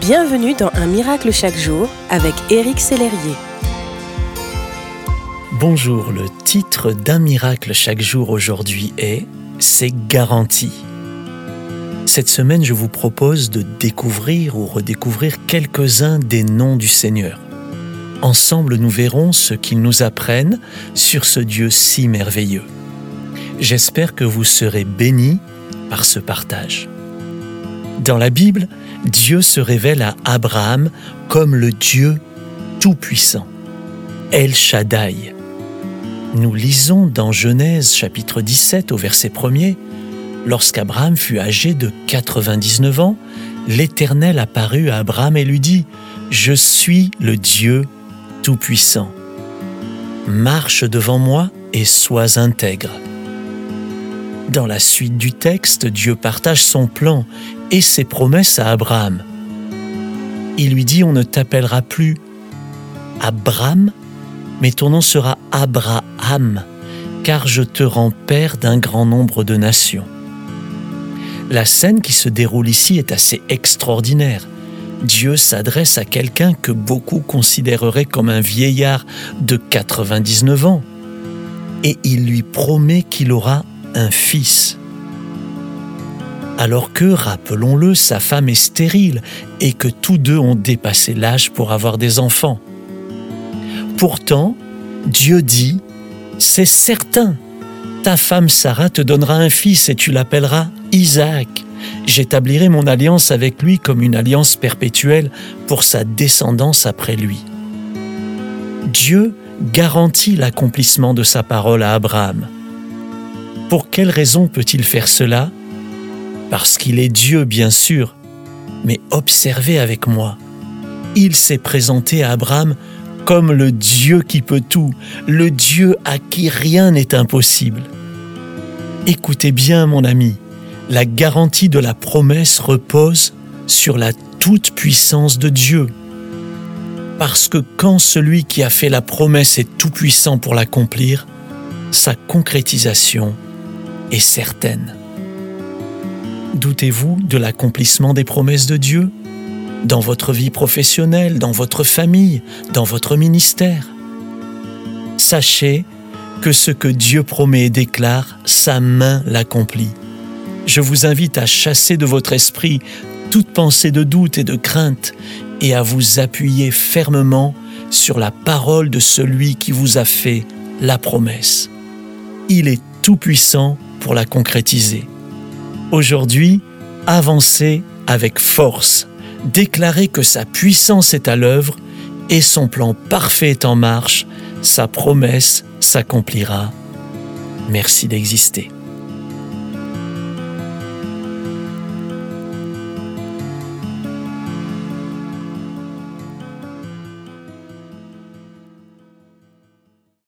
Bienvenue dans Un miracle chaque jour avec Éric Sellerier. Bonjour, le titre d'Un miracle chaque jour aujourd'hui est C'est garanti. Cette semaine, je vous propose de découvrir ou redécouvrir quelques-uns des noms du Seigneur. Ensemble, nous verrons ce qu'ils nous apprennent sur ce Dieu si merveilleux. J'espère que vous serez bénis par ce partage. Dans la Bible, Dieu se révèle à Abraham comme le Dieu Tout-Puissant, El Shaddai. Nous lisons dans Genèse chapitre 17 au verset 1er, Lorsqu'Abraham fut âgé de 99 ans, l'Éternel apparut à Abraham et lui dit, Je suis le Dieu Tout-Puissant. Marche devant moi et sois intègre. Dans la suite du texte, Dieu partage son plan et ses promesses à Abraham. Il lui dit, on ne t'appellera plus Abraham, mais ton nom sera Abraham, car je te rends père d'un grand nombre de nations. La scène qui se déroule ici est assez extraordinaire. Dieu s'adresse à quelqu'un que beaucoup considéreraient comme un vieillard de 99 ans, et il lui promet qu'il aura fils. Alors que, rappelons-le, sa femme est stérile et que tous deux ont dépassé l'âge pour avoir des enfants. Pourtant, Dieu dit, c'est certain, ta femme Sarah te donnera un fils et tu l'appelleras Isaac. J'établirai mon alliance avec lui comme une alliance perpétuelle pour sa descendance après lui. Dieu garantit l'accomplissement de sa parole à Abraham. Pour quelle raison peut-il faire cela? Parce qu'il est Dieu, bien sûr, mais observez avec moi. Il s'est présenté à Abraham comme le Dieu qui peut tout, le Dieu à qui rien n'est impossible. Écoutez bien, mon ami, la garantie de la promesse repose sur la toute-puissance de Dieu. Parce que quand celui qui a fait la promesse est tout-puissant pour l'accomplir, sa concrétisation est certaine. Doutez-vous de l'accomplissement des promesses de Dieu? Dans votre vie professionnelle, dans votre famille, dans votre ministère? Sachez que ce que Dieu promet et déclare, sa main l'accomplit. Je vous invite à chasser de votre esprit toute pensée de doute et de crainte et à vous appuyer fermement sur la parole de celui qui vous a fait la promesse. Il est tout-puissant pour la concrétiser. Aujourd'hui, avancez avec force, déclarez que sa puissance est à l'œuvre et son plan parfait est en marche, sa promesse s'accomplira. Merci d'exister.